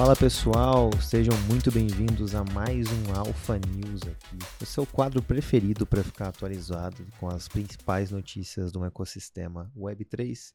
Fala pessoal, sejam muito bem-vindos a mais um Alpha News aqui, o seu quadro preferido para ficar atualizado com as principais notícias do ecossistema Web3,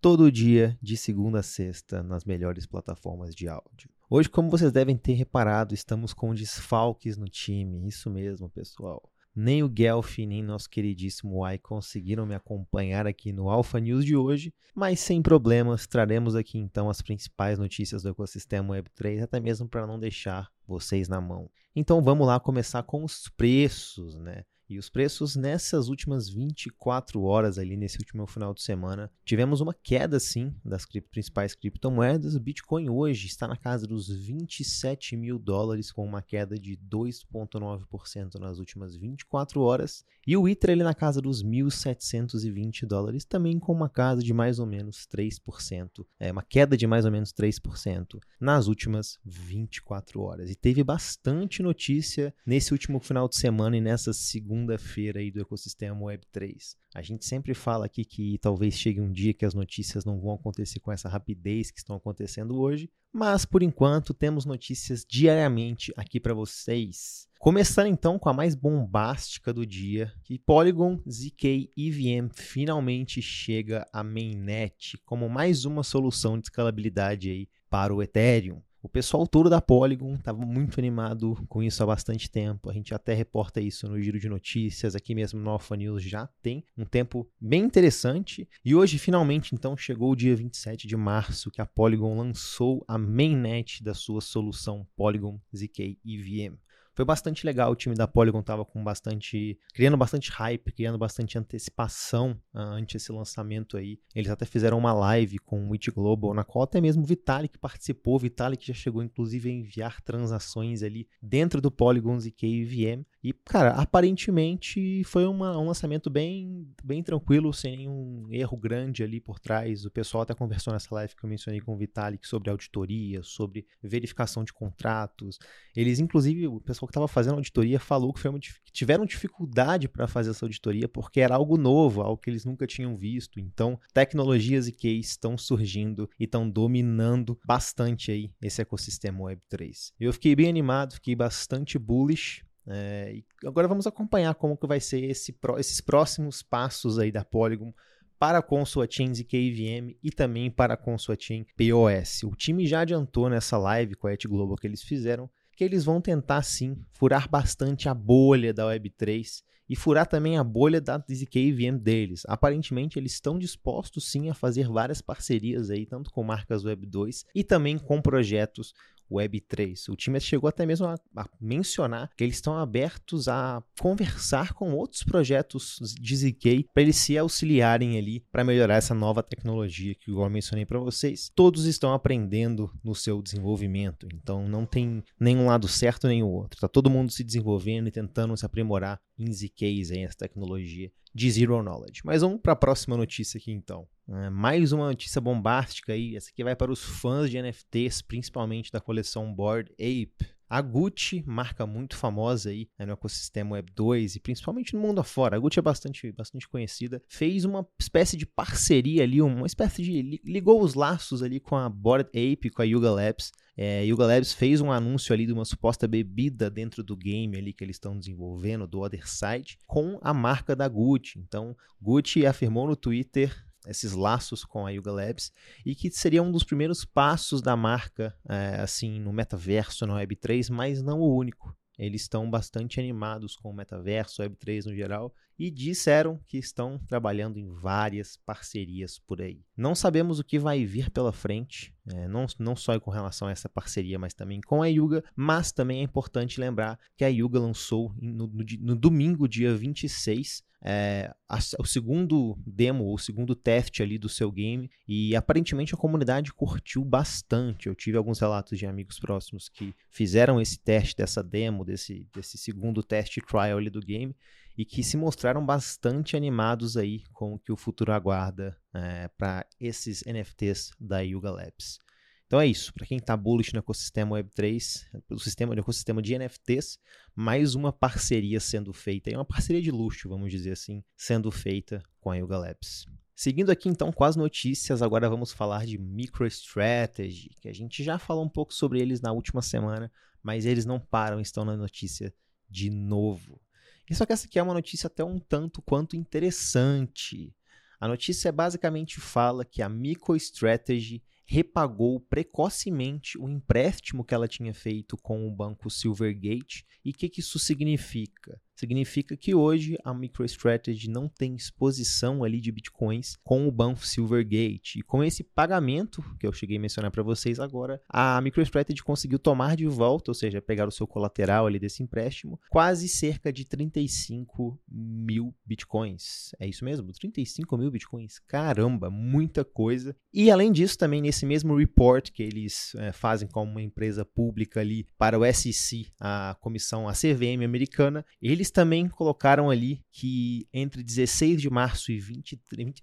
todo dia, de segunda a sexta, nas melhores plataformas de áudio. Hoje, como vocês devem ter reparado, estamos com desfalques no time, isso mesmo, pessoal. Nem o Guelph, nem nosso queridíssimo Ai conseguiram me acompanhar aqui no Alpha News de hoje, mas sem problemas, traremos aqui então as principais notícias do ecossistema Web3, até mesmo para não deixar vocês na mão. Então vamos lá começar com os preços, né? E os preços nessas últimas 24 horas ali, nesse último final de semana, tivemos uma queda sim das cripto, principais criptomoedas. O Bitcoin hoje está na casa dos 27 mil dólares, com uma queda de 2,9% nas últimas 24 horas. E o Ether ele na casa dos 1.720 dólares, também com uma casa de mais ou menos 3%, é, uma queda de mais ou menos 3% nas últimas 24 horas. E teve bastante notícia nesse último final de semana e nessa segunda segunda-feira aí do ecossistema Web3. A gente sempre fala aqui que talvez chegue um dia que as notícias não vão acontecer com essa rapidez que estão acontecendo hoje, mas por enquanto temos notícias diariamente aqui para vocês. Começando então com a mais bombástica do dia, que Polygon ZK EVM finalmente chega à mainnet como mais uma solução de escalabilidade aí para o Ethereum. O pessoal todo da Polygon estava muito animado com isso há bastante tempo. A gente até reporta isso no giro de notícias, aqui mesmo no Alpha News já tem um tempo bem interessante. E hoje, finalmente, então, chegou o dia 27 de março que a Polygon lançou a mainnet da sua solução Polygon ZK EVM foi bastante legal. O time da Polygon estava com bastante. criando bastante hype, criando bastante antecipação uh, ante esse lançamento aí. Eles até fizeram uma live com o Witch Global, na qual até mesmo o Vitalik participou. O Vitalik já chegou, inclusive, a enviar transações ali dentro do Polygon ZK EVM. E, cara, aparentemente foi uma, um lançamento bem, bem tranquilo, sem nenhum erro grande ali por trás. O pessoal até conversou nessa live que eu mencionei com o Vitalik sobre auditoria, sobre verificação de contratos. Eles, inclusive, o pessoal que estava fazendo auditoria falou que, uma, que tiveram dificuldade para fazer essa auditoria porque era algo novo, algo que eles nunca tinham visto. Então, tecnologias e cases estão surgindo e estão dominando bastante aí esse ecossistema Web3. Eu fiquei bem animado, fiquei bastante bullish é, e agora vamos acompanhar como que vai ser esse, esses próximos passos aí da Polygon para com sua chain ZKVM e também para com sua chain POS. O time já adiantou nessa live com a Et Global que eles fizeram que eles vão tentar sim furar bastante a bolha da Web3 e furar também a bolha da ZKVM deles. Aparentemente eles estão dispostos sim a fazer várias parcerias aí, tanto com marcas Web2 e também com projetos Web3. O time chegou até mesmo a, a mencionar que eles estão abertos a conversar com outros projetos de ZK para eles se auxiliarem ali para melhorar essa nova tecnologia que eu mencionei para vocês. Todos estão aprendendo no seu desenvolvimento, então não tem nenhum lado certo nem o outro. Está todo mundo se desenvolvendo e tentando se aprimorar em ZKs, essa tecnologia de Zero Knowledge. Mas vamos para a próxima notícia aqui então. É, mais uma notícia bombástica aí. Essa aqui vai para os fãs de NFTs, principalmente da coleção Bored Ape. A Gucci, marca muito famosa aí né, no ecossistema Web 2 e principalmente no mundo afora. A Gucci é bastante, bastante conhecida. Fez uma espécie de parceria ali, uma espécie de. ligou os laços ali com a Bored Ape, com a Yuga Labs. É, Yuga Labs fez um anúncio ali de uma suposta bebida dentro do game ali que eles estão desenvolvendo, do Other Side, com a marca da Gucci. Então, Gucci afirmou no Twitter esses laços com a Yuga Labs e que seria um dos primeiros passos da marca é, assim no metaverso na Web3, mas não o único. Eles estão bastante animados com o metaverso, Web3 no geral, e disseram que estão trabalhando em várias parcerias por aí. Não sabemos o que vai vir pela frente, é, não, não só com relação a essa parceria, mas também com a Yuga, mas também é importante lembrar que a Yuga lançou no, no, no domingo, dia 26, é, a, o segundo demo, o segundo teste ali do seu game, e aparentemente a comunidade curtiu bastante. Eu tive alguns relatos de amigos próximos que fizeram esse teste dessa demo, desse, desse segundo teste trial ali do game, e que se mostraram bastante animados aí com o que o futuro aguarda é, para esses NFTs da Yuga Labs. Então é isso. Para quem está bullish no ecossistema Web3, o sistema, no ecossistema de NFTs, mais uma parceria sendo feita, uma parceria de luxo, vamos dizer assim, sendo feita com a Yuga Labs. Seguindo aqui então com as notícias, agora vamos falar de MicroStrategy, que a gente já falou um pouco sobre eles na última semana, mas eles não param, estão na notícia de novo. Só que essa aqui é uma notícia até um tanto quanto interessante. A notícia basicamente fala que a MicroStrategy repagou precocemente o empréstimo que ela tinha feito com o banco Silvergate. E o que, que isso significa? Significa que hoje a MicroStrategy não tem exposição ali de bitcoins com o banco Silvergate. E com esse pagamento que eu cheguei a mencionar para vocês agora, a MicroStrategy conseguiu tomar de volta, ou seja, pegar o seu colateral ali desse empréstimo, quase cerca de 35 mil bitcoins. É isso mesmo? 35 mil bitcoins. Caramba, muita coisa. E além disso, também nesse mesmo report que eles é, fazem como uma empresa pública ali para o SEC, a comissão, a CVM americana, eles eles também colocaram ali que entre 16 de março e 20,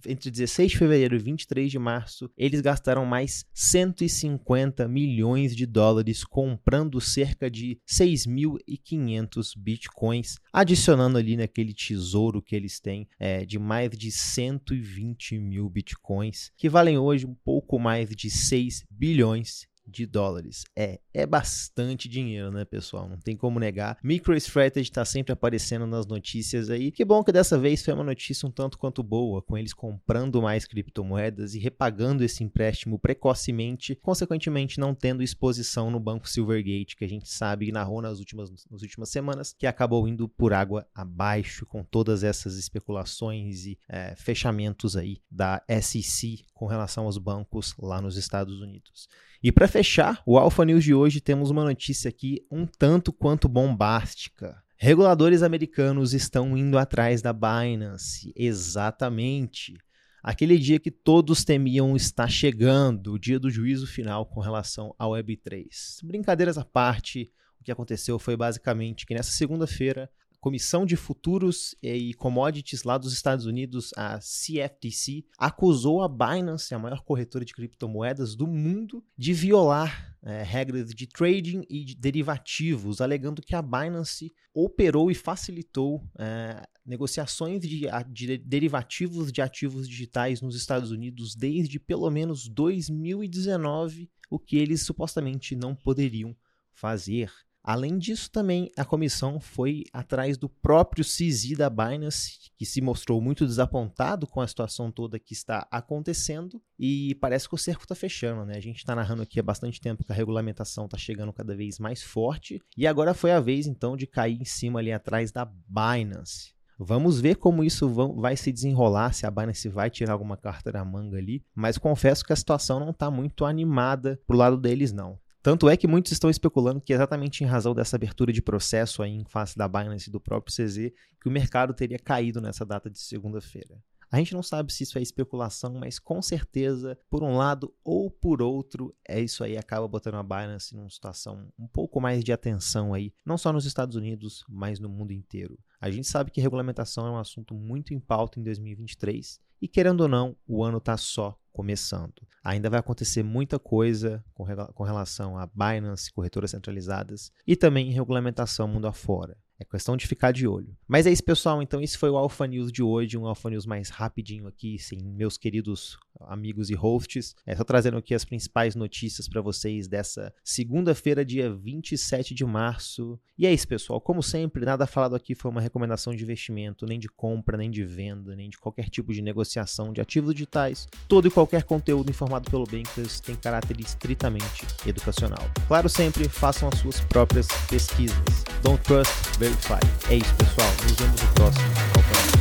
entre 16 de fevereiro e 23 de março, eles gastaram mais 150 milhões de dólares comprando cerca de 6.500 bitcoins, adicionando ali naquele tesouro que eles têm é, de mais de 120 mil bitcoins, que valem hoje um pouco mais de 6 bilhões de dólares. É, é bastante dinheiro, né, pessoal? Não tem como negar. MicroStrategy está sempre aparecendo nas notícias aí. Que bom que dessa vez foi uma notícia um tanto quanto boa, com eles comprando mais criptomoedas e repagando esse empréstimo precocemente, consequentemente não tendo exposição no banco Silvergate, que a gente sabe e narrou nas últimas, nas últimas semanas, que acabou indo por água abaixo com todas essas especulações e é, fechamentos aí da SEC com relação aos bancos lá nos Estados Unidos. E para fechar, o Alpha News de hoje temos uma notícia aqui um tanto quanto bombástica. Reguladores americanos estão indo atrás da Binance. Exatamente. Aquele dia que todos temiam está chegando, o dia do juízo final com relação ao Web3. Brincadeiras à parte, o que aconteceu foi basicamente que nessa segunda-feira Comissão de Futuros e Commodities lá dos Estados Unidos, a CFTC, acusou a Binance, a maior corretora de criptomoedas do mundo, de violar é, regras de trading e de derivativos, alegando que a Binance operou e facilitou é, negociações de, de derivativos de ativos digitais nos Estados Unidos desde pelo menos 2019, o que eles supostamente não poderiam fazer. Além disso, também a comissão foi atrás do próprio CZ da Binance, que se mostrou muito desapontado com a situação toda que está acontecendo e parece que o cerco está fechando, né? A gente está narrando aqui há bastante tempo que a regulamentação está chegando cada vez mais forte e agora foi a vez então de cair em cima ali atrás da Binance. Vamos ver como isso vai se desenrolar, se a Binance vai tirar alguma carta da manga ali, mas confesso que a situação não está muito animada pro lado deles não. Tanto é que muitos estão especulando que exatamente em razão dessa abertura de processo aí em face da Binance e do próprio CZ, que o mercado teria caído nessa data de segunda-feira. A gente não sabe se isso é especulação, mas com certeza, por um lado ou por outro, é isso aí acaba botando a Binance numa situação um pouco mais de atenção aí, não só nos Estados Unidos, mas no mundo inteiro. A gente sabe que regulamentação é um assunto muito em pauta em 2023 e querendo ou não, o ano está só começando. Ainda vai acontecer muita coisa com, com relação a Binance, corretoras centralizadas e também regulamentação mundo afora. É questão de ficar de olho. Mas é isso, pessoal. Então, esse foi o Alpha News de hoje. Um Alpha News mais rapidinho aqui, sem meus queridos amigos e hosts. É só trazendo aqui as principais notícias para vocês dessa segunda-feira, dia 27 de março. E é isso, pessoal. Como sempre, nada falado aqui foi uma recomendação de investimento, nem de compra, nem de venda, nem de qualquer tipo de negociação de ativos digitais. Todo e qualquer conteúdo informado pelo Bankers tem caráter estritamente educacional. Claro, sempre façam as suas próprias pesquisas. Don't trust, verify. É isso, pessoal. Nos vemos no próximo.